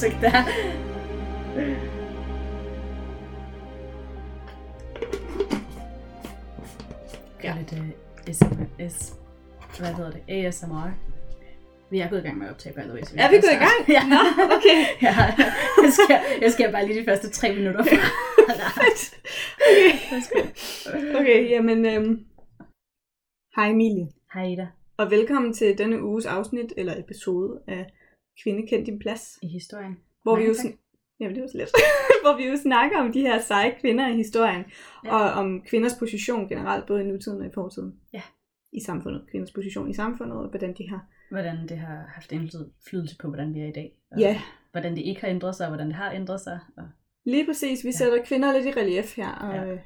der. Ja. Lidt uh, SMS. Hvad hedder det? ASMR. Vi er gået i gang med at optage, by the way. Så Er vi gået i gang? Ja. Nå, okay. ja. Jeg skal, jeg skal bare lige de første tre minutter. okay. okay, jamen... Øhm. Hej Emilie, Hej Ida. og velkommen til denne uges afsnit, eller episode af Kvinde kendt din plads, I historien. hvor vi jo, Mange sn- Jamen, det var så let. hvor vi jo snakker om de her seje kvinder i historien, Ja. og om kvinders position generelt, både i nutiden og i fortiden. Ja. I samfundet. Kvinders position i samfundet, og hvordan de har... Hvordan det har haft indflydelse på, hvordan vi er i dag. Og Ja, Hvordan det ikke har ændret sig, og hvordan det har ændret sig. Og lige præcis. Vi Ja. sætter kvinder lidt i relief her, og, Ja. ja.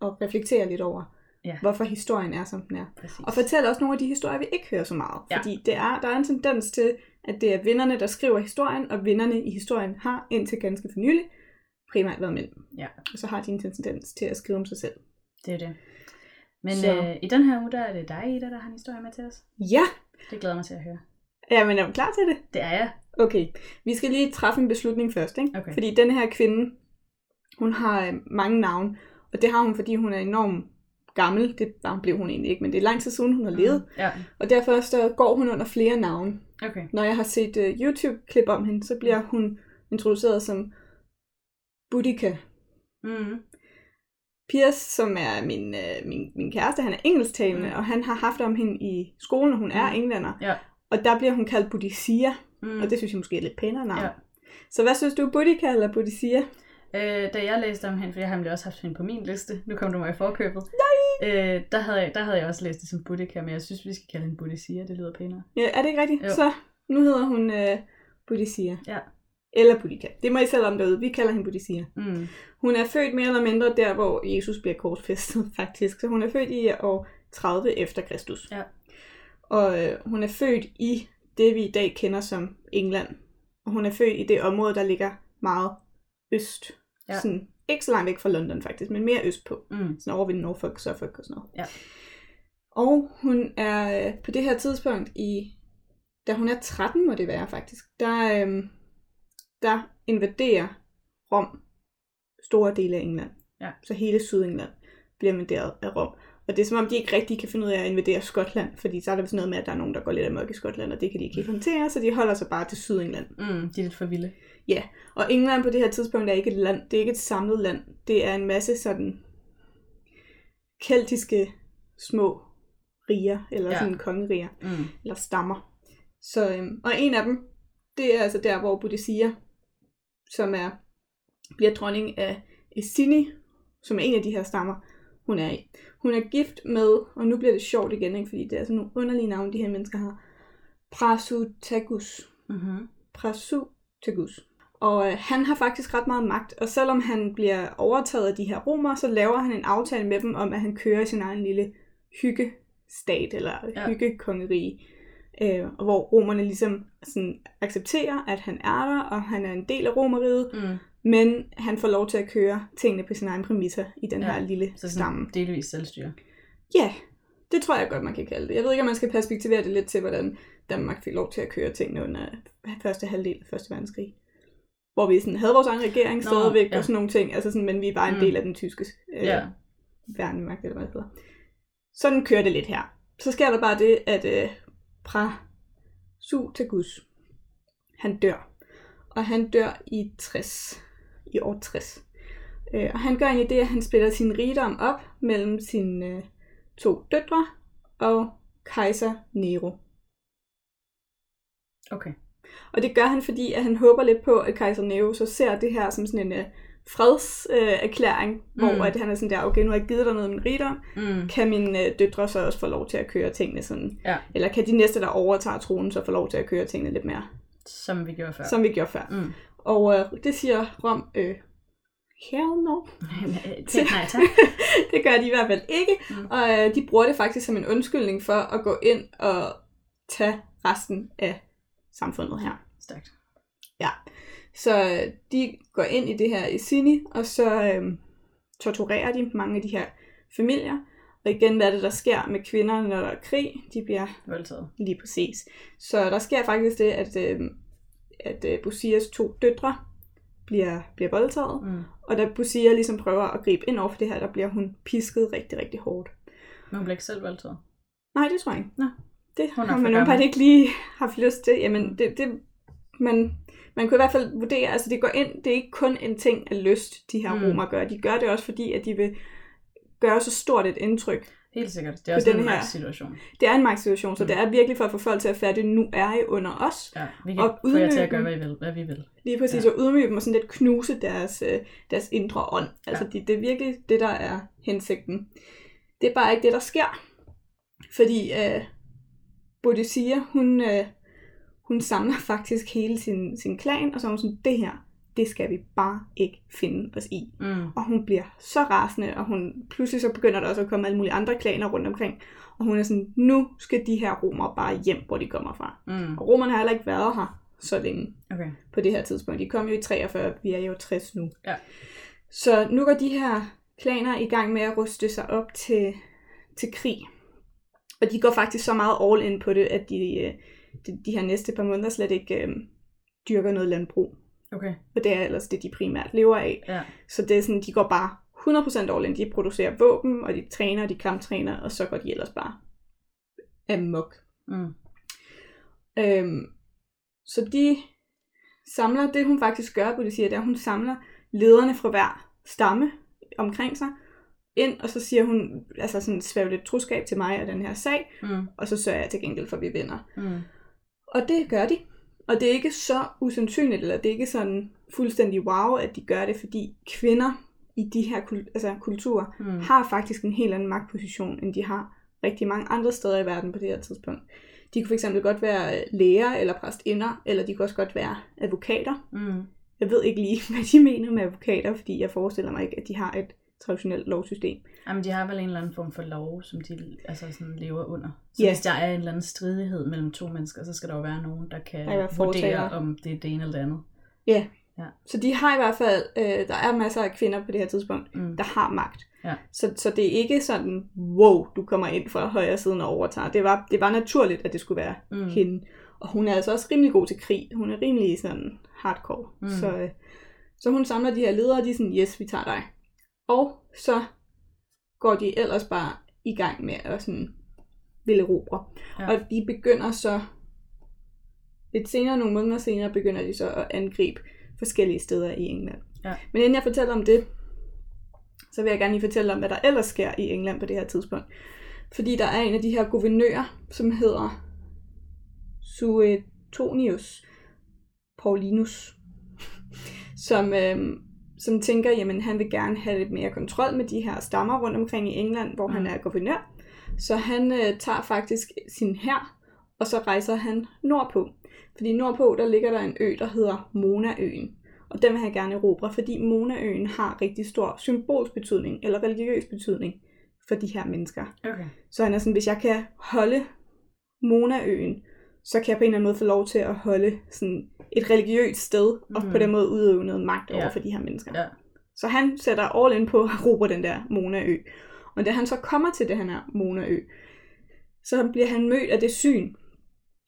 og reflekterer lidt over, Ja. hvorfor historien er, som den er. præcis. Og fortæller også nogle af de historier, vi ikke hører så meget. Ja. Fordi det er, der er en tendens til, at det er vinderne, der skriver historien, og vinderne i historien har indtil ganske for nylig primært været mænd. Ja. Og så har de en tendens til at skrive om sig selv. Det er det. Men Så- øh, i den her uge, der er det dig, Ida, der har en historie med til os. Ja! Det glæder mig til at høre. Ja, men er du klar til det? Det er jeg. Okay, vi skal lige træffe en beslutning først, ikke? Okay. Fordi den her kvinde, hun har øh, mange navne, og det har hun, fordi hun er enormt gammel. Det nej, blev hun egentlig ikke, men det er lang tid siden, hun har levet. Ja, Og derfor så går hun under flere navne. okay. Når jeg har set uh, YouTube-klip om hende, så bliver hun introduceret som Boudica. Mm. Piers, som er min, uh, min, min kæreste, han er engelsktalende, Mm. og han har haft om hende i skolen, og hun er Mm. englænder. Ja. Og der bliver hun kaldt Boudicia, Mm. og det synes jeg måske er lidt pænere navn. Ja. Så hvad synes du, Boudica eller Boudicia? Øh, da jeg læste om hende, for jeg har nemlig også haft hende på min liste, nu kom du mig i forkøbet, Nej! Øh, der, havde jeg, der havde jeg også læst det som Boudica, men jeg synes, vi skal kalde hende Boudicia, det lyder pænere. Ja, er det ikke rigtigt? Jo. Så nu hedder hun uh, Boudicia. Ja. Eller Boudica. Det må I selv om derude. Vi kalder hende Boudicia. Mm. Hun er født mere eller mindre der, hvor Jesus bliver korsfæstet, faktisk. Så hun er født i år 30 efter Kristus. Ja. Og øh, hun er født i det, vi i dag kender som England. Og hun er født i det område, der ligger meget øst. Ja. Sådan, ikke så langt væk fra London faktisk, men mere øst på. Mm. Sådan over ved Norfolk, Suffolk og sådan noget. Ja. Og hun er på det her tidspunkt i, da hun er 13 må det være faktisk, der, øhm, der invaderer Rom store dele af England. Ja. Så hele Sydengland bliver invaderet af Rom. Og det er som om, de ikke rigtig kan finde ud af at invadere Skotland, fordi så er der sådan noget med, at der er nogen, der går lidt amok i Skotland, og det kan de ikke helt håndtere, så de holder sig bare til Sydengland. Mm. De er lidt for vilde. Og England på det her tidspunkt er ikke et land, det er ikke et samlet land. Det er en masse sådan keltiske små riger, eller Ja. ja. sådan kongeriger, Mm. eller stammer. Så, øhm, og en af dem, det er altså der, hvor Boudicca, som er, bliver dronning af Essini, som er en af de her stammer, hun er i. Hun er gift med, og nu bliver det sjovt igen, ikke, fordi det er sådan nogle underlige navne, de her mennesker har, Prasutagus. Mm-hmm. Prasutagus. Og øh, han har faktisk ret meget magt, og selvom han bliver overtaget af de her romer, så laver han en aftale med dem om, at han kører sin egen lille hyggestat, eller Ja. hyggekongerige, øh, og hvor romerne ligesom sådan accepterer, at han er der, og han er en del af romeriet, Mm. Men han får lov til at køre tingene på sine egne præmisser i den Ja, her lille Så stamme. delvis selvstyre. Ja, det tror jeg godt, man kan kalde det. Jeg ved ikke, om man skal perspektivere det lidt til, hvordan Danmark fik lov til at køre tingene under første halvdel af Første Verdenskrig. Hvor vi sådan havde vores egen regering Nå, stadigvæk ja. og sådan nogle ting, altså sådan, men vi var en Mm. del af den tyske øh, Ja. værnemagt, eller hvad det hedder. Sådan kører det lidt her. Så sker der bare det, at øh, Prasutagus, han dør. Og han dør i 60. I år 60. Øh, og han gør egentlig det, at han spiller sin rigdom op mellem sine øh, to døtre og kejser Nero. Okay. Og det gør han, fordi at han håber lidt på, at kejser Nero så ser det her som sådan en uh, fredserklæring, erklæring, mm. hvor Mm. at han er sådan der, okay, nu har jeg givet dig noget af min rigdom, Mm. kan mine uh, døtre så også få lov til at køre tingene sådan? Ja. Eller kan de næste, der overtager tronen, så få lov til at køre tingene lidt mere, Som vi gjorde før. som vi gjorde før? Mm. Og uh, det siger Rom, øh, hell no. Nej tak. det gør de i hvert fald ikke. Mm. Og øh, de bruger det faktisk som en undskyldning for at gå ind og tage resten af samfundet her. Stærkt. Så øh, de går ind i det her i Sini, og så øh, torturerer de mange af de her familier. Og igen, hvad er det, der sker med kvinder, når der er krig? De bliver Voldtaget. lige præcis. Så der sker faktisk det, at, øh, at øh, Busias to døtre bliver, bliver voldtaget. Mm. Og da Busia ligesom prøver at gribe ind over for det her, der bliver hun pisket rigtig, rigtig hårdt. Men hun bliver ikke selv voldtaget. Nej, det tror jeg ikke. Nå. Det Hun har man åbenbart ikke lige haft lyst til. Jamen, det, det, man, man kunne i hvert fald vurdere, altså det går ind, det er ikke kun en ting af lyst, de her mm. romer gør. De gør det også fordi, at de vil gøre så stort et indtryk. Helt sikkert. Det er også den en magtsituation. Det er en magtsituation, så Mm. det er virkelig for at få folk til at fatte, nu er I under os. Ja, vi kan Og få jer til at gøre, hvad, I vil, hvad vi vil. Lige præcis, Ja. ja. og ydmyge dem og sådan lidt knuse deres, øh, deres indre ånd. Altså, Ja. det, det er virkelig det, der er hensigten. Det er bare ikke det, der sker. Fordi øh, Bodhisattva, hun, øh, hun samler faktisk hele sin, sin klan, og så er hun sådan, det her, det skal vi bare ikke finde os i. Mm. Og hun bliver så rasende, og hun pludselig så begynder der også at komme alle mulige andre klaner rundt omkring. Og hun er sådan, nu skal de her romer bare hjem, hvor de kommer fra. Mm. Og romerne har heller ikke været her så længe Okay. på det her tidspunkt. De kom jo i 43, vi er jo 60 nu. Ja. Så nu går de her klaner i gang med at ruste sig op til, til krig. Og de går faktisk så meget all in på det, at de, øh, de, de her næste par måneder slet ikke øh, dyrker noget landbrug. Okay. Og det er ellers det, de primært lever af. Ja. Så det er sådan, de går bare 100% all in. De producerer våben, og de træner, de kamptræner, og så går de ellers bare amok. Mm. Øhm, så de samler, det hun faktisk gør, på det siger, det er, at hun samler lederne fra hver stamme omkring sig ind, og så siger hun, altså sådan svæv lidt troskab til mig og den her sag, Mm. og så sørger jeg til gengæld for, at vi vinder. Mm. Og det gør de. Og det er ikke så usandsynligt, eller det er ikke sådan fuldstændig wow, at de gør det, fordi kvinder i de her altså kulturer Mm. har faktisk en helt anden magtposition, end de har rigtig mange andre steder i verden på det her tidspunkt. De kunne fx godt være øh, læger eller præstinder, eller de kunne også godt være advokater. Mm. Jeg ved ikke lige, hvad de mener med advokater, fordi jeg forestiller mig ikke, at de har et traditionelt lovsystem. Jamen, de har vel en eller anden form for lov, som de altså sådan lever under. Så Ja. hvis der er en eller anden stridighed mellem to mennesker, så skal der jo være nogen, der kan vurdere, om det er det ene eller det andet. Ja. Ja. Så de har i hvert fald, øh, der er masser af kvinder på det her tidspunkt, Mm. der har magt. Ja. Så, så det er ikke sådan, wow, du kommer ind fra højre siden og overtager. Det var, det var naturligt, at det skulle være Mm. hende. Og hun er altså også rimelig god til krig. Hun er rimelig sådan hardcore. Mm. Så, øh, så hun samler de her ledere, og de er sådan, yes, vi tager dig. Og så går de ellers bare i gang med at sådan ville erobre. Ja. Og de begynder så, lidt senere, nogle måneder senere, begynder de så at angribe forskellige steder i England. Ja. Men inden jeg fortæller om det, så vil jeg gerne lige fortælle om, hvad der ellers sker i England på det her tidspunkt. Fordi der er en af de her guvernører, som hedder Suetonius Paulinus, som, øhm, som tænker, jamen han vil gerne have lidt mere kontrol med de her stammer rundt omkring i England, hvor mm. han er guvernør. Så han øh, tager faktisk sin hær, og så rejser han nordpå. Fordi nordpå, der ligger der en ø, der hedder Monaøen. Og den vil han gerne erobre, fordi Monaøen har rigtig stor symbolsk betydning, eller religiøs betydning for de her mennesker. Okay. Så han er sådan, hvis jeg kan holde Monaøen, så kan jeg på en eller anden måde få lov til at holde sådan et religiøst sted, mm. og Mhm. på den måde udøve noget magt over Ja. for de her mennesker. Ja. Så han sætter all in på at erobre den der Monaø. Og da han så kommer til det her Monaø, så bliver han mødt af det syn,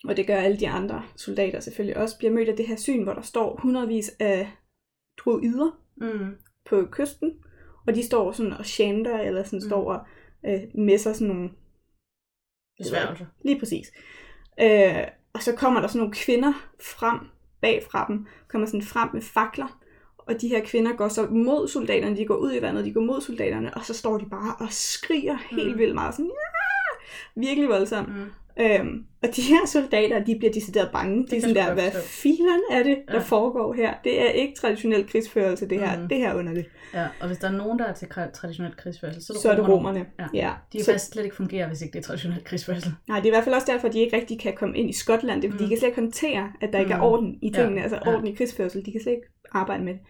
og det gør alle de andre soldater selvfølgelig også, bliver mødt af det her syn, hvor der står hundredvis af druider Mm. på kysten, og de står sådan og chanter, eller sådan mm. står og øh, messer sådan nogle Besværgelser. Lige præcis. Øh, og så kommer der sådan nogle kvinder frem bagfra dem, kommer sådan frem med fakler, og de her kvinder går så mod soldaterne, de går ud i vandet, de går mod soldaterne, og så står de bare og skriger helt Mm. vildt meget, sådan, ja! virkelig voldsomt. Mm. Øhm, og de her soldater, de bliver decideret bange. De er sådan der, hvad filen er det, der Ja. foregår her? Det er ikke traditionel krigsførelse, det her. Mhm. Det her er underligt. Ja, og hvis der er nogen, der er til traditionel krigsførsel, så er det, Så er det romerne. romerne. Ja. ja. De kan Så- faktisk slet ikke fungere, hvis ikke det er traditionel krigsførsel. Nej, det er i hvert fald også derfor, at de ikke rigtig kan komme ind i Skotland. Det er, fordi Mm. de kan slet ikke håndtere, at der ikke er Mm. orden i Ja, tingene, altså ja. orden i krigsførsel. De kan slet ikke arbejde med det.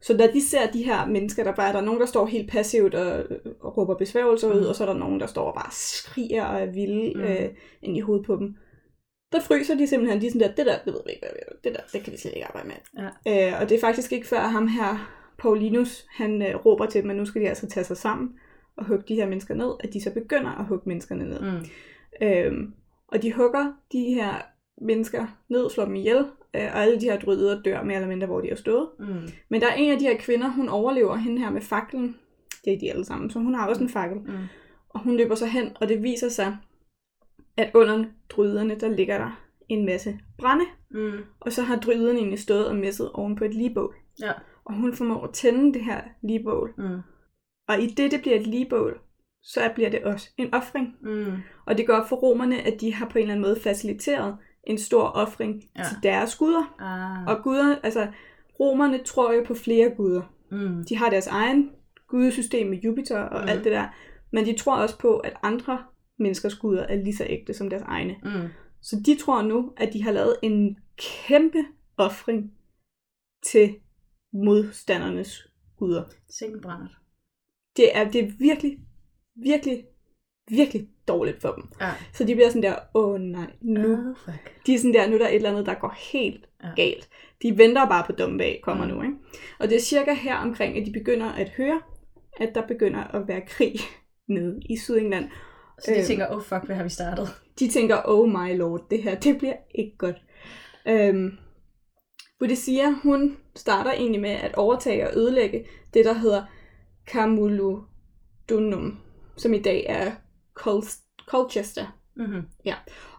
Så da de ser de her mennesker, der bare der er nogen, der står helt passivt og, og råber besværgelser ud, Mm. og så er der nogen, der står og bare skriger og er vilde Mm. øh, ind i hovedet på dem. Der fryser de simpelthen, de er sådan der, det der, det ved vi ikke, hvad vi er. det der, det kan vi slet ikke arbejde med. Ja. Øh, og det er faktisk ikke før ham her, Paulinus, han øh, råber til dem, at nu skal de altså tage sig sammen og hugge de her mennesker ned, at de så begynder at hugge menneskerne ned. Mm. Øhm, og de hugger de her mennesker ned, slår dem ihjel, og alle de her dryder dør mere eller mindre, hvor de har stået. Mm. Men der er en af de her kvinder, hun overlever hende her med faklen. Det er de alle sammen, så hun har også en fakkel. Mm. Og hun løber så hen, og det viser sig, at under dryderne, der ligger der en masse brænde. Mm. Og så har dryderne egentlig stået og messet oven på et ligebål. Ja. Og hun formår at tænde det her ligebål. Mm. Og i det, det bliver et ligebål, så bliver det også en offring. Mm. Og det går op for romerne, at de har på en eller anden måde faciliteret en stor offring Ja. til deres guder. Ah. Og guder, altså romerne tror jo på flere guder. Mm. De har deres egen gudesystem med Jupiter og Mhm. mm. alt det der. Men de tror også på, at andre menneskers guder er lige så ægte som deres egne. Mm. Så de tror nu, at de har lavet en kæmpe offring til modstandernes guder. Brænder. Det er, det er virkelig, virkelig, virkelig dårligt for dem. Ja. Så de bliver sådan der, åh nej, nu. Oh, fuck. De er sådan der, nu er der et eller andet, der går helt Ja. galt. De venter bare på Dommedag kommer Mm. nu, ikke? Og det er cirka her omkring, at de begynder at høre, at der begynder at være krig nede i Sydengland. Så de Øhm. tænker, oh fuck, hvad har vi startet? De tænker, oh my lord, det her, det bliver ikke godt. Øhm, Boudicca, hun starter egentlig med at overtage og ødelægge det, der hedder Camulodunum, som i dag er Col- Colchester. Mm-hmm.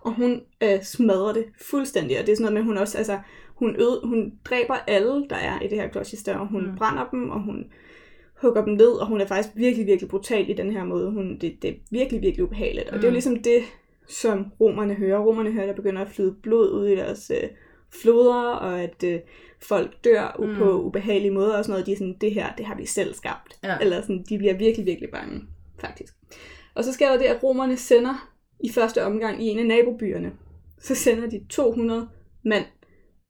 Og hun øh, smadrer det fuldstændig, og det er sådan noget med, at hun også, altså, hun, øde, hun dræber alle, der er i det her Colchester, og hun Mm. brænder dem, og hun hugger dem ned, og hun er faktisk virkelig, virkelig brutal i den her måde. Hun, det, det er virkelig, virkelig ubehageligt. Og det er jo Mm. ligesom det, som romerne hører. Romerne hører, at der begynder at flyde blod ud i deres øh, floder, og at øh, folk dør. Mm. på ubehagelige måder og sådan noget. De er sådan, det her, det har vi selv skabt. Ja. Eller sådan, de bliver virkelig, virkelig bange, faktisk. Og så sker der det, at romerne sender i første omgang i en af nabobyerne, så sender de 200 mand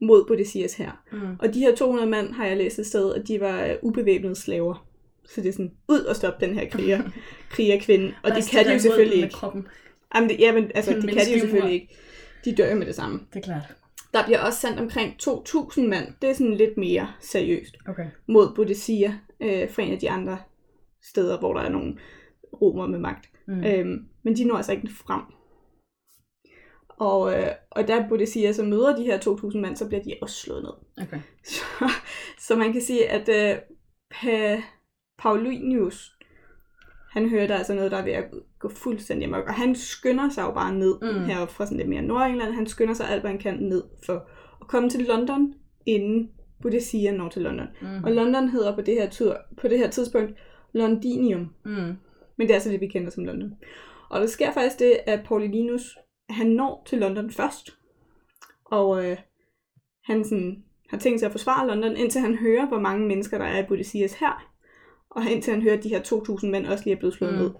mod Bodicias her. Mm. Og de her 200 mand har jeg læst et sted, at de var øh, ubevæbnede slaver. Så det er sådan, ud og stoppe den her kriger, krigerkvinde. Og Bare det kan de jo selvfølgelig ikke. Kroppen. Jamen, det, jamen, altså, En det kan de jo selvfølgelig ikke. De dør med det samme. Det er klart. Der bliver også sendt omkring 2.000 mand. Det er sådan lidt mere seriøst Okay. mod Bodicea øh, fra en af de andre steder, hvor der er nogle romer med magt. Mm. Øhm, men de når altså ikke frem. Og, øh, og da Bodicea så møder de her 2.000 mand, så bliver de også slået ned. Okay. Så, så man kan sige, at øh, pa, Paulinius, han hører der altså noget, der er ved at gå fuldstændig amok. Og han skynder sig jo bare ned Mm. heroppe fra sådan lidt mere Nordengland. Han skynder sig alt, hvad han kan ned for at komme til London, inden Bodicea når til London. Mm. Og London hedder på det her, tur, på det her tidspunkt Londinium. Mm. Men det er altså det, vi kender som London. Og der sker faktisk det, at Paulinus, han når til London først. Og øh, han sådan, har tænkt sig at forsvare London, indtil han hører, hvor mange mennesker der er i Bodicias her. Og indtil han hører, at de her 2.000 mænd også lige er blevet slået Mm. mm. ned.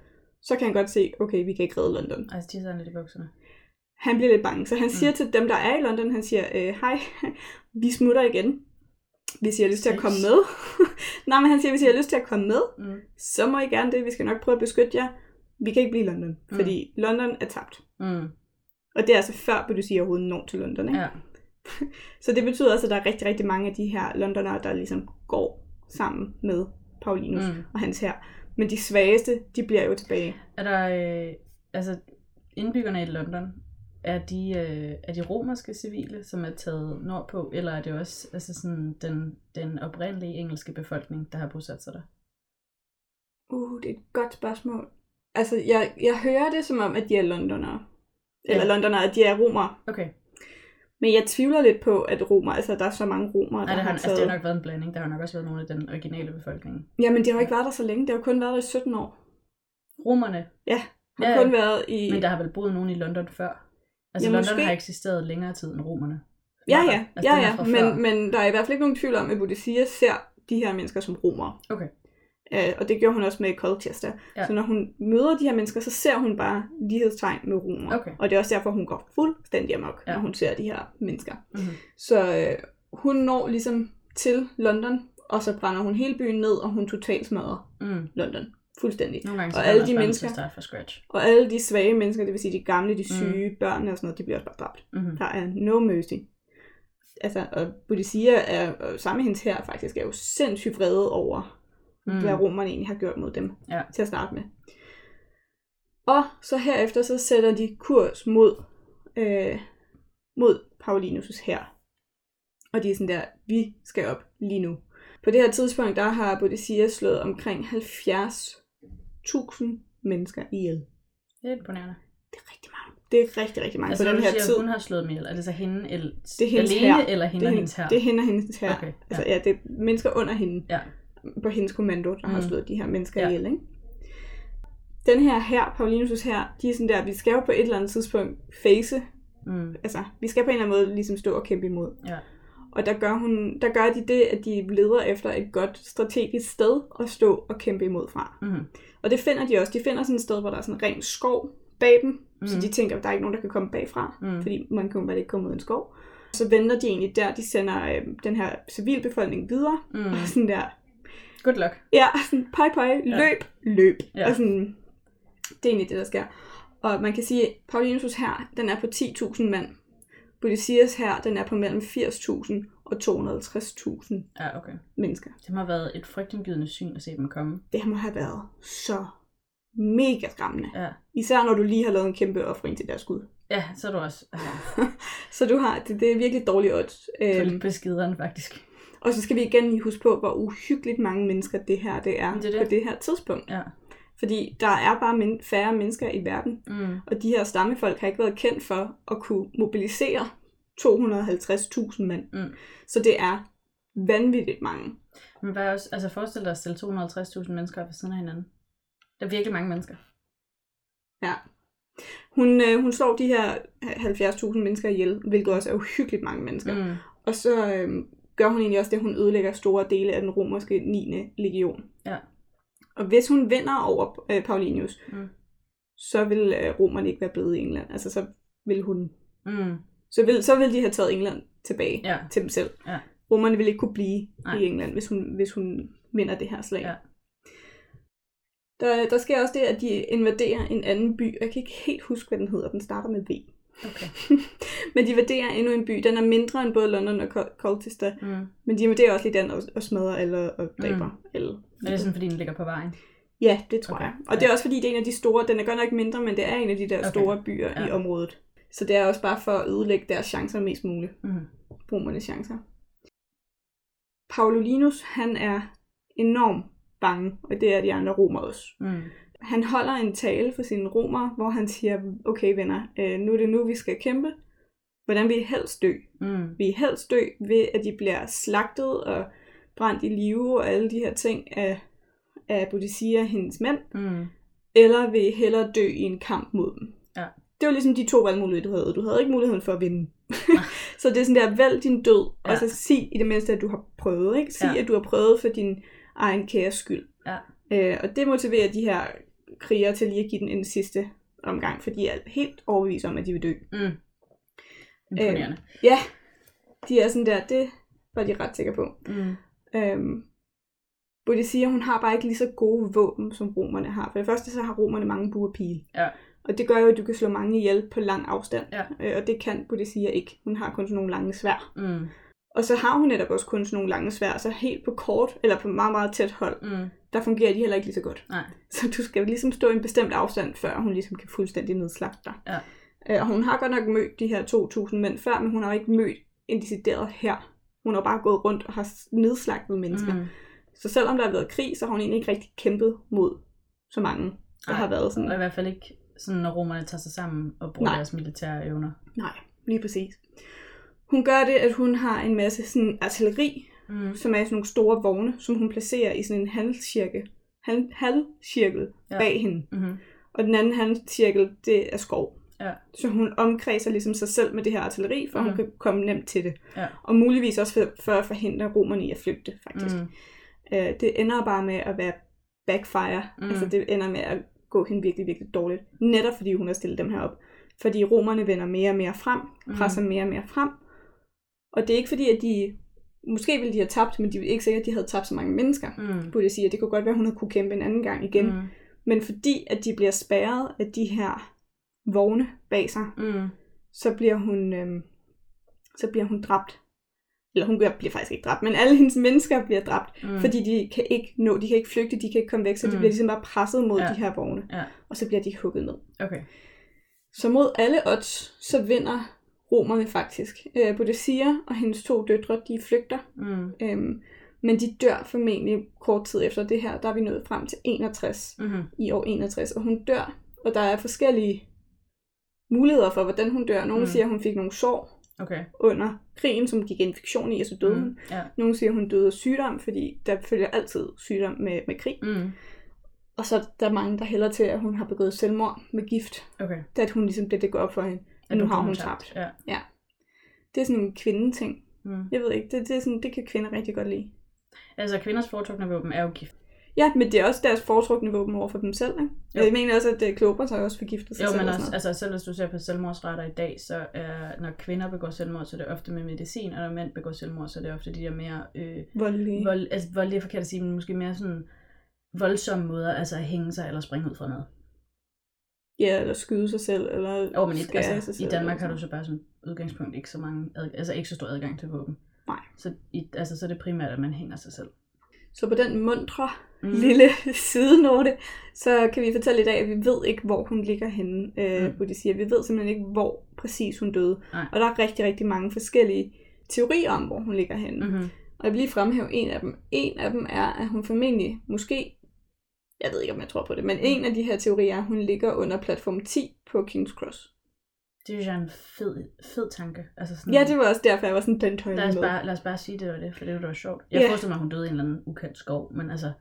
Så kan han godt se, okay, vi kan ikke redde London. Altså, de sidder lidt i bukserne. Han bliver lidt bange, så han siger til dem, der er i London, han siger, øh, hej, vi smutter igen. Hvis I har lyst til at komme med. Nej, men han siger, hvis I har lyst til at komme med, Mm. så må I gerne det. Vi skal nok prøve at beskytte jer. Vi kan ikke blive i London, Mm. fordi London er tabt. Mm. Og det er altså før, hvor du siger overhovedet når til London. Ikke? Ja. Så det betyder også, at der er rigtig, rigtig mange af de her londonere, der ligesom går sammen med Paulinus mm. og hans her. Men de svageste, de bliver jo tilbage. Er der, øh, altså, indbyggerne i London, er de, øh, er de romerske civile, som er taget nordpå, eller er det også altså sådan, den, den oprindelige engelske befolkning, der har bosat sig der? Uh, det er et godt spørgsmål. Altså, jeg, jeg hører det som om, at de er londonere. Eller Ja. londonere, at de er romere. Okay. Men jeg tvivler lidt på, at romer, altså der er så mange romere, der Nej, det har, har altså, taget... det har nok været en blanding. Der har nok også været nogle af den originale befolkning. Jamen, de har jo ikke været der så længe. Det har kun været der i 17 år. Romerne, Ja, har ja. kun været i... men der har vel boet nogen i London før? Altså, Ja, London måske. har eksisteret længere tid end romerne. Ja, ja, Altså, ja, ja. Men, men der er i hvert fald ikke nogen tvivl om, at Bodicea ser de her mennesker som romere. Okay. Øh, og det gjorde hun også med Colchester. Ja. Så når hun møder de her mennesker, så ser hun bare lighedstegn med romere. Okay. Og det er også derfor, hun går fuldstændig amok, ja. når hun ser de her mennesker. Mm-hmm. Så øh, hun når ligesom til London, og så brænder hun hele byen ned, og hun totalt smadrer Mm. London. Fuldstændig. Nogle gange Og alle de mennesker- starte fra scratch. Og alle de svage mennesker, det vil sige de gamle, de syge, mm. børnene og sådan noget, de bliver også bare dræbt. Mm-hmm. Der er no mercy. Altså, og Bodicea er, og sammen med hendes her faktisk, er jo sindssygt vrede over, Mm. mm. hvad romerne egentlig har gjort mod dem Ja. til at starte med. Og så herefter, så sætter de kurs mod, øh, mod Paulinus' her. Og de er sådan der, vi skal op lige nu. På det her tidspunkt, der har Bodhisattva slået omkring 70.000 mennesker ihjel. Det er imponerende. Det er rigtig mange. Det er rigtig, rigtig mange Altså, på den du her siger, tid. hun har slået dem ihjel, er det så hende el- Det er hendes alene, hær. eller hende det, og er hendes her? Det er hende og hendes her. Okay, ja. Altså, ja, det er mennesker under hende. Ja. På hendes kommando, der mm. har slået de her mennesker Ja. ihjel, ikke? Den her her, Paulinus her, de er sådan der, vi skal jo på et eller andet tidspunkt face, Mm. altså, vi skal på en eller anden måde ligesom stå og kæmpe imod. Ja. Og der gør, hun, der gør de det, at de leder efter et godt strategisk sted at stå og kæmpe imod fra. Mm. Og det finder de også. De finder sådan et sted, hvor der er sådan en ren skov bag dem, mm. så Mhm. de tænker, at der er ikke nogen, der kan komme bagfra, Mm. fordi man kan jo bare ikke komme ud af en skov. Så venter de egentlig der, de sender øh, den her civilbefolkning videre, Mm. og sådan der, Good luck. ja, sådan pej pej, Ja. løb, løb. Ja. Og sådan, det er egentlig det, der sker. Og man kan sige, at Paulinus her, den er på 10.000 mand. Bodhisattva's her, den er på mellem 80.000 og 250.000 Ja, okay. mennesker. Det må have været et frygtindgydende syn at se dem komme. Det må have været så mega skræmmende. Ja. Især når du lige har lavet en kæmpe offring til deres gud. Ja, så er du også Så du har, det, det er virkelig dårligt odds. så er Øhm, lidt beskideren, faktisk. og så skal vi igen lige huske på, hvor uhyggeligt mange mennesker det her det er, Det er det. på det her tidspunkt. Ja. Fordi der er bare men- færre mennesker i verden, Mm. og de her stammefolk har ikke været kendt for at kunne mobilisere 250.000 mand. Mm. Så det er vanvittigt mange. Men hvad er også, altså forestil dig at stille 250.000 mennesker op ved siden af hinanden. Der er virkelig mange mennesker. Ja. Hun, øh, hun slår de her 70.000 mennesker ihjel, hvilket også er uhyggeligt mange mennesker. Mm. Og så øh, gør hun egentlig også det, hun ødelægger store dele af den romerske 9. legion. Og hvis hun vinder over øh, Paulinus, Mm. så vil øh, romerne ikke være blevet i England. Altså så vil hun, Mm. så vil, så vil de have taget England tilbage Ja. til dem selv. Ja. Romerne vil ikke kunne blive Nej. i England, hvis hun, hvis hun vinder det her slag. Ja. Der, der sker også det, at de invaderer en anden by. Jeg kan ikke helt huske, hvad den hedder. Den starter med V. Okay. Men de invaderer endnu en by. Den er mindre end både London og Col- Colchester. Mm. Men de invaderer også lige den og, og smadrer alle og dræber Mm. alle. Er det sådan, fordi den ligger på vejen? Ja, det tror Okay. jeg. Og det er også fordi, det er en af de store, den er godt nok mindre, men det er en af de der Okay. store byer Ja. i området. Så det er også bare for at ødelægge deres chancer mest muligt. Mm. Romernes chancer. Paulinus, han er enormt bange, og det er de andre romer også. Mm. Han holder en tale for sine romere, hvor han siger, okay venner, øh, nu er det nu, vi skal kæmpe. Hvordan vil I helst dø? Mm. Vil I helst dø ved, at de bliver slagtet og brændt i live og alle de her ting af, af Bodhisattva og hendes mænd? Mm. Eller vil I hellere dø i en kamp mod dem? Ja. Det var ligesom de to valgmuligheder, du havde. Du havde ikke muligheden for at vinde. så det er sådan der, vælg din død. Ja. og så sig i det mindste, at du har prøvet. Ikke? Sig, Ja. at du har prøvet for din egen kære skyld. Ja. Øh, og det motiverer de her krigere til lige at give den en sidste omgang, for de er helt overbevist om, at de vil dø. Mm. Imponerende. Ja, de er sådan der, det var de ret sikre på. Mm. Øhm, Bodhisattva, hun har bare ikke lige så gode våben, som romerne har. For det første, så har romerne mange buerpile. Ja. Og det gør jo, at du kan slå mange ihjel på lang afstand. Ja. Øh, og det kan Bodhisattva ikke. Hun har kun sådan nogle lange svær. Mm. Og så har hun netop også kun sådan nogle lange svær, så helt på kort, eller på meget, meget tæt hold, Mm. der fungerer de heller ikke lige så godt. Nej. Så du skal ligesom stå i en bestemt afstand, før hun ligesom kan fuldstændig nedslagte dig. Ja. Øh, og hun har godt nok mødt de her 2.000 mænd før, men hun har jo ikke mødt en decideret her. Hun har bare gået rundt og har nedslagtet mennesker. Mm. Så selvom der har været krig, så har hun egentlig ikke rigtig kæmpet mod så mange, der Nej. har været sådan. Og i hvert fald ikke sådan, når romerne tager sig sammen og bruger Nej. deres militære evner. Nej, lige præcis. Hun gør det, at hun har en masse sådan artilleri, Mm. som er sådan nogle store vogne, som hun placerer i sådan en halvcirkel, halv, halvcirkel Ja. bag hende. Mhm. Mm-hmm. Og den anden halvcirkel, det er skov. Ja. Så hun omkredser ligesom sig selv med det her artilleri, for mm. hun Mhm. kan komme nemt til det. Ja. Og muligvis også for, for at forhindre romerne i at flygte, faktisk. Mm. Øh, det ender bare med at være backfire. Mm. Mm. Altså det ender med at gå hende virkelig, virkelig dårligt. Netop fordi hun har stillet dem her op. Fordi romerne vender mere og mere frem, Mm. presser mere og mere frem. Og det er ikke fordi, at de... Måske ville de have tabt, men de er ikke sikkert, at de havde tabt så mange mennesker. Mm. Burde jeg sige, det kunne godt være, at hun havde kunne kæmpe en anden gang igen. Mm. Men fordi, at de bliver spærret af de her vogne bag sig, Mm. så bliver hun, øhm, så bliver hun dræbt. Eller hun bliver, faktisk ikke dræbt, men alle hendes mennesker bliver dræbt, Mm. fordi de kan ikke nå, de kan ikke flygte, de kan ikke komme væk, så de Mm. bliver ligesom bare presset mod ja. de her vogne, Ja. og så bliver de hugget ned. Okay. Så mod alle odds, så vinder romerne faktisk. Øh, Boudicca og hendes to døtre, de flygter, Mm. øhm, men de dør formentlig kort tid efter det her. Der er vi nået frem til 61 Mm-hmm. i år 61, og hun dør, og der er forskellige muligheder for, hvordan hun dør. Nogle Mm. siger, at hun fik nogle sår Okay. under krigen, som gik infektion i, og så døde mm. hun. Ja. Nogle siger, at hun døde af sygdom, fordi der følger altid sygdom med, med krig. Mm. Og så er der mange, der hælder til, at hun har begået selvmord med gift. Okay. Er, at hun ligesom, det, det går op for hende. At nu har hun tabt. Ja. Det er sådan en kvindeting. Mm. Jeg ved ikke, det, det, er sådan, det kan kvinder rigtig godt lide. Altså, kvinders foretrukne våben er jo gift. Ja, men det er også deres foretrukne våben over for dem selv, ikke? Jo. Jeg mener også, at øh, Kleopatra har også forgiftet sig Jo, selv. men og sådan også, altså, selv hvis du ser på selvmordsretter i dag, så er, når kvinder begår selvmord, så er det ofte med medicin, og når mænd begår selvmord, så er det ofte de der mere øh, Voldelige. vold, altså vold, det er forkert at sige, men måske mere sådan voldsomme måder, altså at hænge sig eller springe ud fra noget. Ja, eller skyde sig selv, eller Og men i, skære sig altså, selv. i Danmark har du så bare som udgangspunkt ikke så mange, ad, altså ikke så stor adgang til våben. Nej. Så, i, altså, så er det primært, at man hænger sig selv. Så på den mundre Mm. lille sidenote, så kan vi fortælle i dag, at vi ved ikke, hvor hun ligger henne, øh, Mm. Boudicca. Vi ved simpelthen ikke, hvor præcis hun døde. Nej. Og der er rigtig, rigtig mange forskellige teorier om, hvor hun ligger henne. Mm. Mm-hmm. Og jeg vil lige fremhæve en af dem. En af dem er, at hun formentlig, måske, jeg ved ikke, om jeg tror på det, men Mm. en af de her teorier er, at hun ligger under platform 10 på King's Cross. Det synes jeg er en fed, fed tanke. Altså sådan, Ja, det var også derfor, jeg var sådan, den tøj lad, os med. bare, lad os bare sige, det var det, for det var, det var sjovt. Jeg Ja. forestiller mig, at hun døde i en eller anden ukendt skov, men altså,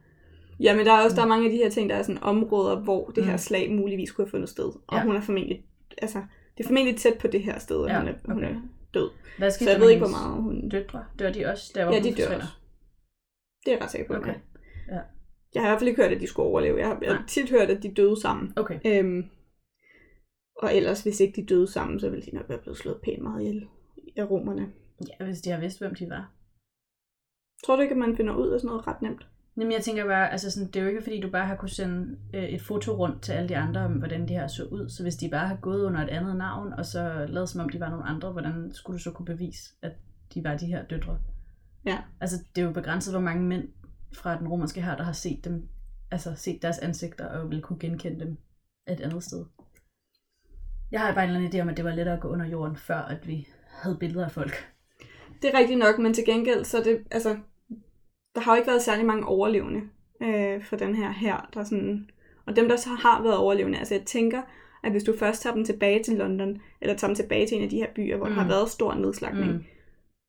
Ja, men der er også der er mange af de her ting, der er sådan områder, hvor det her Mm. slag muligvis kunne have fundet sted. Og Ja. hun er formentlig, altså, det er formentlig tæt på det her sted, at Ja, hun, er, hun okay. er død. hvad Så jeg ved ikke, hvor meget hun... Døtre, dør de også, der hvor Ja, hun de dør også. Det er jeg ret sikker på. Okay. ja. Jeg har i hvert fald ikke hørt, at de skulle overleve. Jeg har, jeg har tit hørt, at de døde sammen. Okay. Øhm, og ellers, hvis ikke de døde sammen, så ville de nok være blevet slået pænt meget ihjel af romerne. Ja, hvis de har vidst, hvem de var. Tror du ikke, at man finder ud af sådan noget ret nemt? Jamen, jeg tænker bare, altså sådan, det er jo ikke fordi, du bare har kunne sende øh, et foto rundt til alle de andre, om hvordan de her så ud. Så hvis de bare har gået under et andet navn, og så lavet som om de var nogle andre, hvordan skulle du så kunne bevise, at de var de her døtre? Ja. Altså, det er jo begrænset, hvor mange mænd fra den romerske her, der har set dem, altså set deres ansigter, og vil kunne genkende dem et andet sted. Jeg har bare en eller anden idé om, at det var lettere at gå under jorden, før at vi havde billeder af folk. Det er rigtigt nok, men til gengæld, så det, altså, der har jo ikke været særlig mange overlevende øh, for den her her, der er sådan, og dem, der så har været overlevende, altså jeg tænker, at hvis du først tager dem tilbage til London, eller tager dem tilbage til en af de her byer, hvor mm. der Mm. har været stor nedslagning, Mm.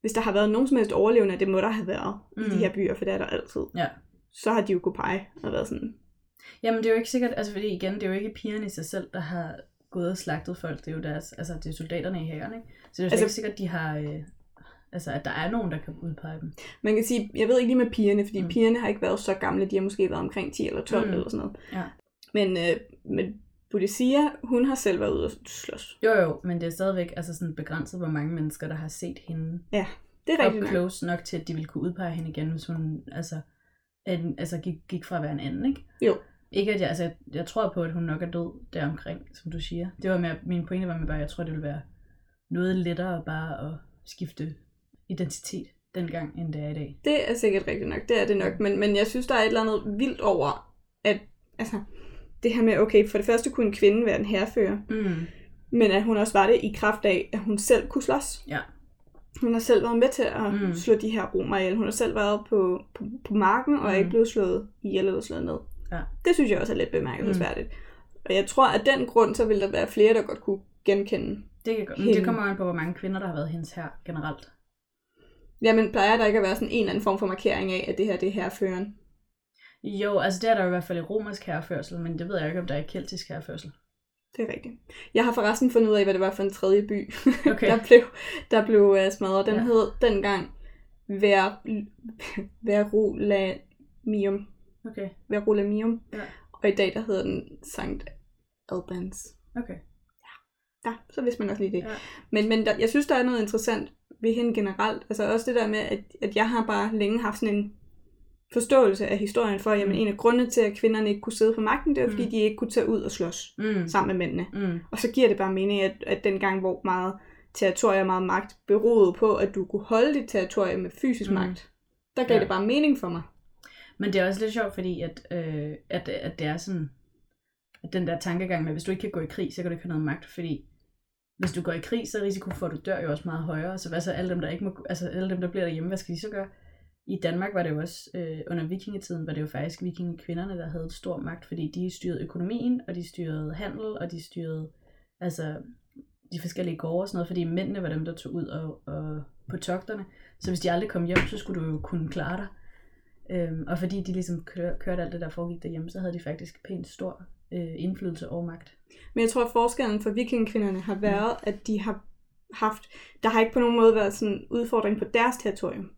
Hvis der har været nogen som helst overlevende, det må der have været mm. i Mm. de her byer, for det er der altid, Ja. så har de jo kunne pege og været sådan, Jamen, det er jo ikke sikkert, altså fordi igen, det er jo ikke pigerne i sig selv, der har gået og slagtet folk. Det er jo deres, altså det er soldaterne i hæren, ikke? Så det er jo altså, ikke sikkert, de har, øh, altså at der er nogen, der kan udpege dem. man kan sige, jeg ved ikke lige med pigerne, fordi Mm. mm. pigerne har ikke været så gamle, de har måske været omkring 10 eller 12 Mm. mm. eller sådan noget. Ja. Men, øh, men Boudicca, hun har selv været ude at slås. Jo jo, men det er stadigvæk altså sådan begrænset, hvor mange mennesker, der har set hende Det er rigtigt nok. close nok til, at de ville kunne udpege hende igen, hvis hun altså, en, altså gik, gik fra at være en anden, ikke? Jo. Ikke at jeg, altså jeg, jeg tror på, at hun nok er død deromkring, som du siger. Det var med, min pointe var med bare, at jeg tror, det ville være noget lettere bare at skifte identitet dengang, end det er i dag. Det er sikkert rigtigt nok, det er det nok, men, men jeg synes, der er et eller andet vildt over, at altså, det her med, okay, for det første kunne en kvinde være en herrefører, Mm. men at hun også var det i kraft af, at hun selv kunne slås. Ja. Hun har selv været med til at Mm. mm. slå de her romer ihjel. Hun har selv været på, på, på marken, og er Mm. ikke blevet slået ihjel eller slået ned. Ja. Det synes jeg også er lidt bemærkelsesværdigt. Mm. Og jeg tror, at den grund, så vil der være flere, der godt kunne genkende. Det, kan, men Hende. det kommer an på, hvor mange kvinder, der har været hendes her generelt. Jamen, plejer der ikke at være sådan en eller anden form for markering af, at det her det er herreføren? Jo, altså det er der i hvert fald i romersk herreførsel, men det ved jeg ikke, om der er i keltisk herreførsel. Det er rigtigt. Jeg har forresten fundet ud af, hvad det var for en tredje by, Okay. der blev, der blev uh, smadret. Den Ja. ja. hed dengang Ver, Verulamium. Okay, Verulamium. Ja. Og i dag, der hedder den Sankt Albans. okay. Ja, så vidste man også lige det. Ja. Men, men der, jeg synes, der er noget interessant ved hende generelt. Altså også det der med, at, at jeg har bare længe haft sådan en forståelse af historien for, jamen Mm. en af grundene til, at kvinderne ikke kunne sidde på magten, det var, fordi Mm. de ikke kunne tage ud og slås Mm. sammen med mændene. Mm. Og så giver det bare mening, at, at dengang, hvor meget territorie og meget magt beroede på, at du kunne holde dit territorie med fysisk Mm. magt, der gav Ja. det bare mening for mig. Men det er også lidt sjovt, fordi at, øh, at, at det er sådan, at den der tankegang med, at hvis du ikke kan gå i krig, så kan du ikke have noget magt, fordi hvis du går i krig, så er risiko for, at du dør jo også meget højere. Så hvad så alle dem, der ikke må, altså alle dem, der bliver derhjemme, hvad skal de så gøre? I Danmark var det jo også, øh, under vikingetiden, var det jo faktisk vikingekvinderne, der havde stor magt, fordi de styrede økonomien, og de styrede handel, og de styrede altså de forskellige gårde og sådan noget, fordi mændene var dem, der tog ud og, og på togterne. Så hvis de aldrig kom hjem, så skulle du jo kunne klare dig. Øhm, og fordi de ligesom kør, kørte alt det, der foregik derhjemme, så havde de faktisk pænt stor øh, indflydelse og magt. Men jeg tror, at forskellen for vikingekvinderne har været, mm. at de har haft, der har ikke på nogen måde været sådan en udfordring på deres territorium.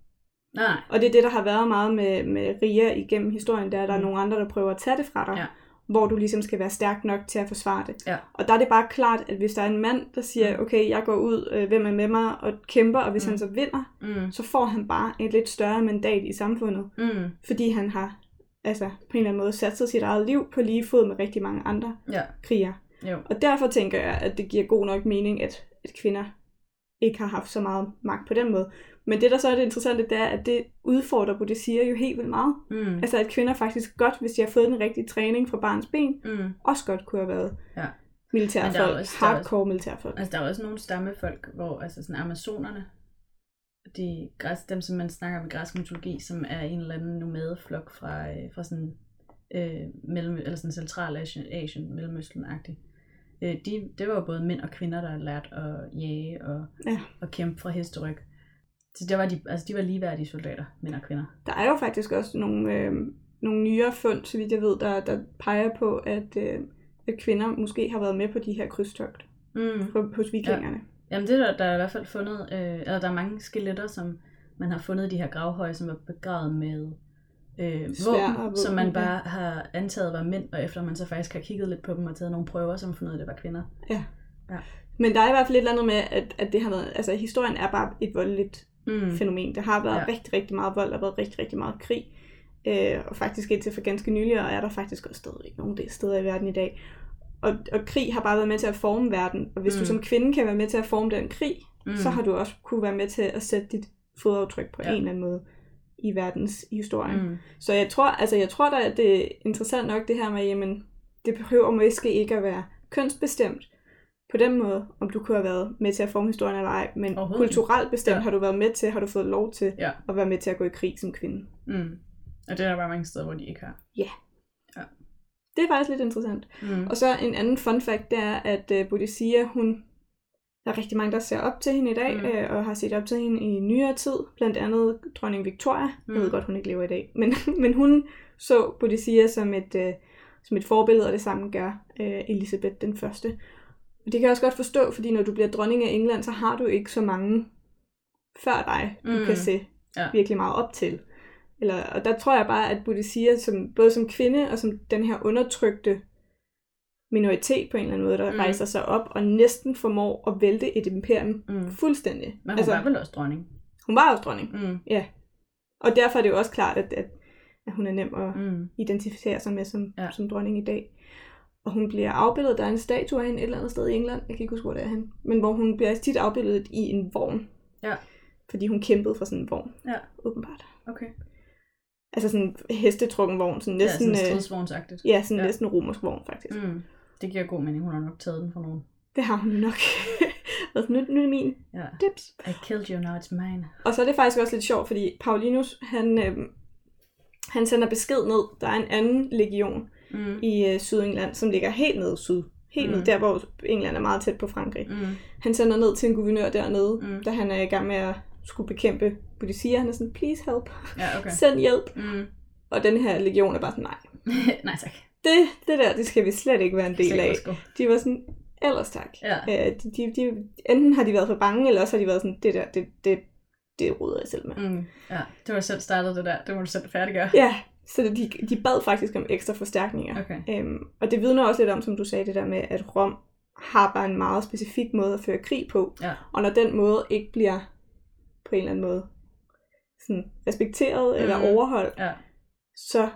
Nej. Og det er det, der har været meget med, med Ria igennem historien, der er, at der er Mm. nogle andre, der prøver at tage det fra dig, Ja. hvor du ligesom skal være stærk nok til at forsvare det. Ja. Og der er det bare klart, at hvis der er en mand, der siger, Mm. okay, jeg går ud, øh, hvem er med mig, og kæmper, og hvis Mm. han så vinder, Mm. så får han bare et lidt større mandat i samfundet, Mm. fordi han har altså, på en eller anden måde sat sig sit eget liv på lige fod med rigtig mange andre Ja. krigere. Jo. Og derfor tænker jeg, at det giver god nok mening, at, at kvinder ikke har haft så meget magt på den måde. Men det, der så er det interessante, det er, at det udfordrer Bodhisattva jo helt vildt meget. Mm. Altså, at kvinder faktisk godt, hvis de har fået den rigtige træning fra barns ben, Mm. også godt kunne have været Ja. Militærfolk, også- hardcore militærfolk. Altså, der er også nogle stammefolk, hvor altså sådan amazonerne, de græs, dem, som man snakker om i græsk mytologi, som er en eller anden nomadeflok fra, øh, fra sådan, øh, mellem, eller sådan central Asien mellemøsten-agtig. Øh, de, det var jo både mænd og kvinder, der lærte at jage og, Ja. og kæmpe fra hesteryg. Så der var de, altså de var ligeværdige soldater, mænd og kvinder. Der er jo faktisk også nogle, øh, nogle nyere fund, så vidt jeg ved, der, der peger på, at, øh, at kvinder måske har været med på de her krydstogt Mm. på, hos vikingerne. Jamen det er der, der er i hvert fald fundet, øh, eller der er mange skeletter, som man har fundet i de her gravhøje, som er begravet med øh, våben, våben, som man ja. bare har antaget var mænd, og efter man så faktisk har kigget lidt på dem og taget nogle prøver, så man fundet at det var kvinder. Men der er i hvert fald et eller andet med, at, at det har været, altså historien er bare et voldeligt Mm. fænomen. Der har været Ja. ja. rigtig, rigtig meget vold, der har været rigtig, rigtig meget krig. Øh, og faktisk indtil for ganske nylig, og er der faktisk også stadigvæk nogle steder i verden i dag. Og, og krig har bare været med til at forme verden. Og hvis mm. Du som kvinde kan være med til at forme den krig, Mm. så har du også kunne være med til at sætte dit fodaftryk på Ja. ja. en eller anden måde i verdens historie. Mm. Så jeg tror, altså jeg tror da, at det er interessant nok det her med, jamen, det behøver måske ikke at være kønsbestemt på den måde, om du kunne have været med til at forme historien eller ej, men kulturelt bestemt Ja. ja. har du været med til, har du fået lov til Ja. at være med til at gå i krig som kvinde. Mm. Og det er der bare mange steder, hvor de ikke har. Det er faktisk lidt interessant. Mm. Og så en anden fun fact, det er, at uh, Bodhisattva, hun, der er rigtig mange, der ser op til hende i dag, Mm. mm. øh, og har set op til hende i nyere tid, blandt andet dronning Victoria. Mm. Mm. Jeg ved godt, hun ikke lever i dag, men, men hun så Bodhisattva som et, uh, som et forbillede, og det samme gør uh, Elisabeth den første. Og det kan jeg også godt forstå, fordi når du bliver dronning af England, så har du ikke så mange før dig, du Mm. mm. kan se Ja. virkelig meget op til. Eller, og der tror jeg bare, at Bodhisattva, som, både som kvinde og som den her undertrykte minoritet på en eller anden måde, der Mm. rejser sig op og næsten formår at vælte et imperium Mm. fuldstændig. Men hun altså, var vel også dronning. hun var også dronning. Mm. Og derfor er det jo også klart, at, at, at hun er nem at Mm. identificere sig med som, Ja. ja. som dronning i dag. Og hun bliver afbildet, der er en statue af hende et eller andet sted i England, jeg kan ikke huske, hvor det er henne, men hvor hun bliver tit afbildet i en vogn. Ja. Fordi hun kæmpede for sådan en vogn, Ja. åbenbart. Okay. Altså sådan en hestetrukken vogn, sådan næsten, ja, sådan øh, stridsvognsagtigt. ja, sådan Ja. ja. næsten romersk vogn faktisk. Mm. Det giver god mening. Hun har nok taget den fra nogen. Det har hun nok. nu, nu er min Ja. dips. I killed you, now it's mine. Og så er det faktisk også lidt sjovt, fordi Paulinus, han, øh, han sender besked ned. Der er en anden legion Mm. i øh, Sydengland, som ligger helt nede syd. Helt mm. Ned, der hvor England er meget tæt på Frankrig. Mm. Han sender ned til en guvernør dernede, Mm. da han er i gang med at skulle bekæmpe Bodhisattva. Han er sådan, please help, Ja, okay. send hjælp. Mm. Og den her legion er bare sådan, nej, Nej tak. Det, det der, det skal vi slet ikke være en del af. De var sådan, ellers tak. Ja. Øh, de, de, de, enten har de været for bange, eller også har de været sådan, det der, det, det, det ruder jeg selv med. Mm. Ja, det var selv startet det der. Det må du selv færdiggøre. Ja, så de, de bad faktisk om ekstra forstærkninger. Okay. Øhm, og det vidner også lidt om, som du sagde, det der med, at Rom har bare en meget specifik måde at føre krig på. Ja. Og når den måde ikke bliver på en eller anden måde sådan respekteret mm. eller overholdt, Ja. så,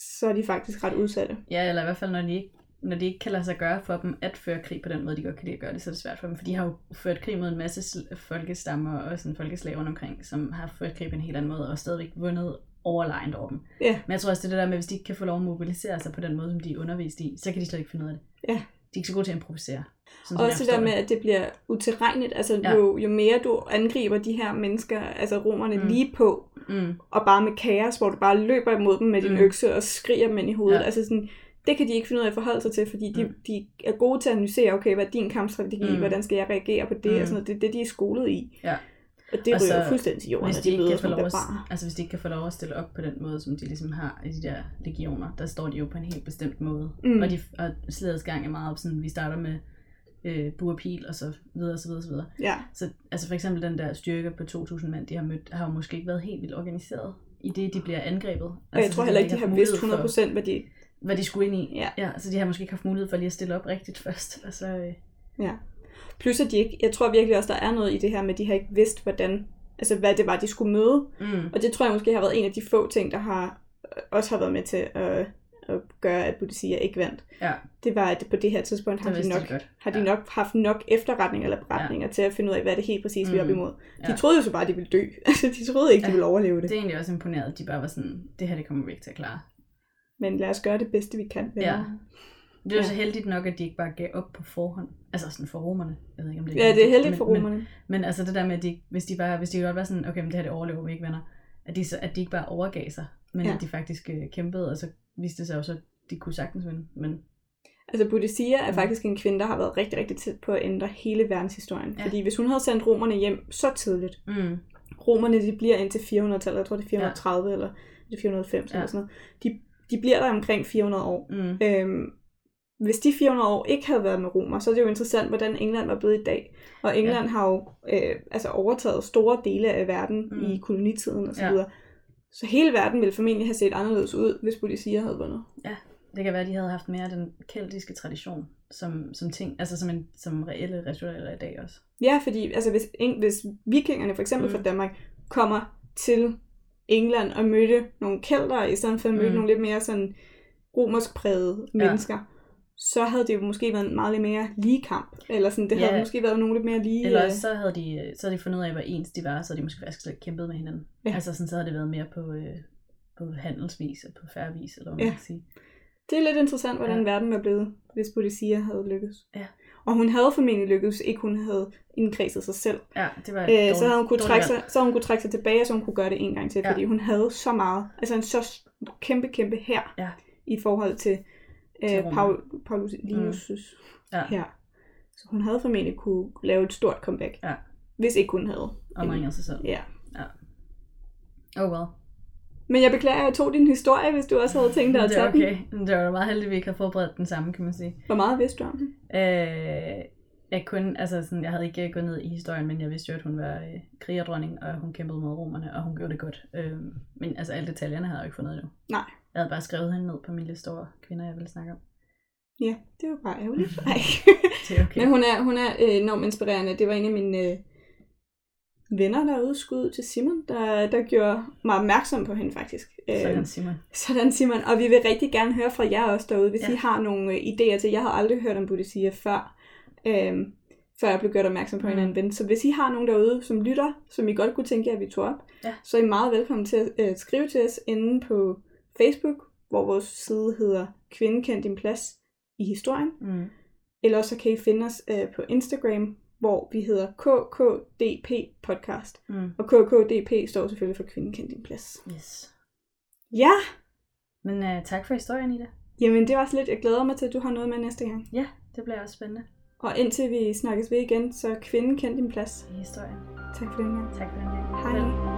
så er de faktisk ret udsatte. Ja, eller i hvert fald, når de ikke når det ikke kan lade sig gøre for dem at føre krig på den måde, de godt kan lide at gøre det, så er det svært for dem. For de har jo ført krig mod en masse folkestammer og sådan folkeslag rundt omkring, som har ført krig på en helt anden måde, og stadigvæk vundet overlegnet over dem. Ja. Men jeg tror også, det er det der med, hvis de ikke kan få lov at mobilisere sig på den måde, som de er undervist i, så kan de slet ikke finde ud af det. Ja. er ikke så gode til at improvisere. Sådan, Også det der med, at det bliver utilregneligt. Altså, Ja. jo, jo mere du angriber de her mennesker, altså romerne, mm. lige på, Mm, og bare med kaos, hvor du bare løber imod dem med din Mm. økse og skriger dem ind i hovedet. Ja. Altså sådan, det kan de ikke finde ud af at forholde sig til, fordi de, Mm. de er gode til at analysere, okay, hvad er din kampstrategi, Mm. hvordan skal jeg reagere på det, Mm. og sådan noget. Det er det, de er skolet i. Ja. Og det Og ryger fuldstændig til jorden, hvis de, de ikke møder som at, altså hvis de ikke kan få lov at stille op på den måde, som de ligesom har i de der legioner, der står de jo på en helt bestemt måde. Mm. Og, de, og slagets gang er meget sådan, vi starter med øh, buerpil og så videre, og så videre, og så videre. Ja, Så altså for eksempel den der styrke på 2.000 mand, de har mødt, har jo måske ikke været helt vildt organiseret i det, de bliver angrebet. og jeg Altså, tror heller ikke, de haft har vidst mulighed 100% hvad de... For, hvad de skulle ind i. Ja. ja. så de har måske ikke haft mulighed for lige at stille op rigtigt først. Og så, øh, Ja. Plus at de ikke... Jeg tror virkelig også, der er noget i det her med, at de har ikke vidst, hvordan... Altså, hvad det var, de skulle møde. mm, Og det tror jeg måske har været en af de få ting, der har også har været med til at, at gøre, at Boudicca ikke vandt. ja, Det var, at på det her tidspunkt har de nok, de godt. har de Ja. nok haft nok efterretning eller beretninger ja. til at finde ud af, hvad det helt præcis vi er op Mm. imod. De Ja. troede jo så bare, at de ville dø. Altså, de troede ikke, de Ja. ville overleve det. Det er egentlig også imponeret, at de bare var sådan, det her det kommer vi ikke til at klare. Men lad os gøre det bedste, vi kan. venner. Ja. Det er jo Ja. så heldigt nok, at de ikke bare gav op på forhånd. Altså sådan for romerne. Jeg ved ikke, om det ja, det er heldigt men, for Men, romerne. men altså det der med, at de, hvis de bare, hvis de godt var sådan, okay, men det her det overlever vi ikke, venner. At de, så, at de ikke bare overgav sig, men Ja. at de faktisk øh, kæmpede, og så viste det sig jo så, at de kunne sagtens vinde. Men Altså, Boudicca er Mm. faktisk en kvinde, der har været rigtig, rigtig tæt på at ændre hele verdenshistorien. Ja. Fordi hvis hun havde sendt romerne hjem så tidligt, mm, romerne de bliver indtil 400-tallet, jeg tror det er 430 ja. eller det er 490 ja. Eller sådan noget. De, de bliver der omkring 400 år. mm, Øhm, hvis de 400 år ikke havde været med romer, så er det jo interessant, hvordan England var blevet i dag. Og England ja. har jo øh, altså overtaget store dele af verden Mm. i kolonitiden og så Ja. Så hele verden ville formentlig have set anderledes ud, hvis Boudicca havde vundet. det kan være, at de havde haft mere den keltiske tradition som, som ting, altså som, en, som reelle ritualer i dag også. Ja, fordi altså, hvis, hvis vikingerne for eksempel Mm. fra Danmark kommer til England og mødte nogle kælder, i stedet for at møde Mm. nogle lidt mere sådan romersk prægede Ja. Så havde det jo måske været en meget lidt mere lige kamp. Eller sådan, det Ja. havde måske været nogle lidt mere lige... Eller øh, også så havde, de, så havde de fundet ud af, hvor ens de var, så havde de måske faktisk slet kæmpet med hinanden. Ja. Altså sådan, så havde det været mere på, øh, på handelsvis og på færrevis, eller hvad man Ja. kan sige. Det er lidt interessant, hvordan Ja. verden var blevet, hvis Boudicca havde lykkes. Ja. Og hun havde formentlig lykkes, hvis ikke hun havde indkredset sig selv. Ja, det var Øh, dårligt, så, havde hun kunne trække sig, så hun kunne trække sig tilbage, så hun kunne gøre det en gang til, Ja. fordi hun havde så meget, altså en så kæmpe, kæmpe her Ja. i forhold Til øh. Paul, Paulus Linus' Ja. her. Så hun havde formentlig kunne lave et stort comeback, Ja. hvis ikke hun havde. Omringer sig selv. Ja. Oh well. Men jeg beklager, at jeg tog din historie, hvis du også havde tænkt dig at det er tage okay. Men Det var da meget heldigt, at vi ikke har forberedt den samme, kan man sige. den. Hvor meget vidste du om den? Øh, jeg, kunne, altså sådan, jeg havde ikke gået ned i historien, men jeg vidste jo, at hun var øh, krigerdronning, og hun kæmpede mod romerne, og hun gjorde det godt. Øh, men altså, alle detaljerne havde jeg jo ikke fundet endnu. Nej. Jeg havde bare skrevet hende ned på min liste over kvinder, jeg ville snakke om. Ja, det var bare ærgerligt. Nej. Det er okay. Men hun er, hun er øh, enormt inspirerende. Det var en af mine øh, venner derude, skud til Simon, der, der gjorde mig opmærksom på hende faktisk. Sådan, Øh, Simon. sådan Simon. Og vi vil rigtig gerne høre fra jer også derude, hvis Ja. I har nogle øh, idéer til. Jeg har aldrig hørt om Boudicca før, øh, før jeg blev gjort opmærksom på mm. en anden ven. Så hvis I har nogen derude, som lytter, som I godt kunne tænke jer, at vi tog op, Ja. så er I meget velkommen til at øh, skrive til os inde på Facebook, hvor vores side hedder Kvinde kendt din plads i historien. Mm. Eller så kan I finde os øh, på Instagram, hvor vi hedder KKDP Podcast. Mm. Og KKDP står selvfølgelig for Kvinden kendt din plads. Yes. Ja, Men uh, tak for historien, Ida. jamen det var så lidt. Jeg glæder mig til, at du har noget med næste gang. Ja, det bliver også spændende Og indtil vi snakkes ved igen, så Kvinden kendt din plads. i historien. Tak for den gang. Tak for den gang. Hej. Farvel.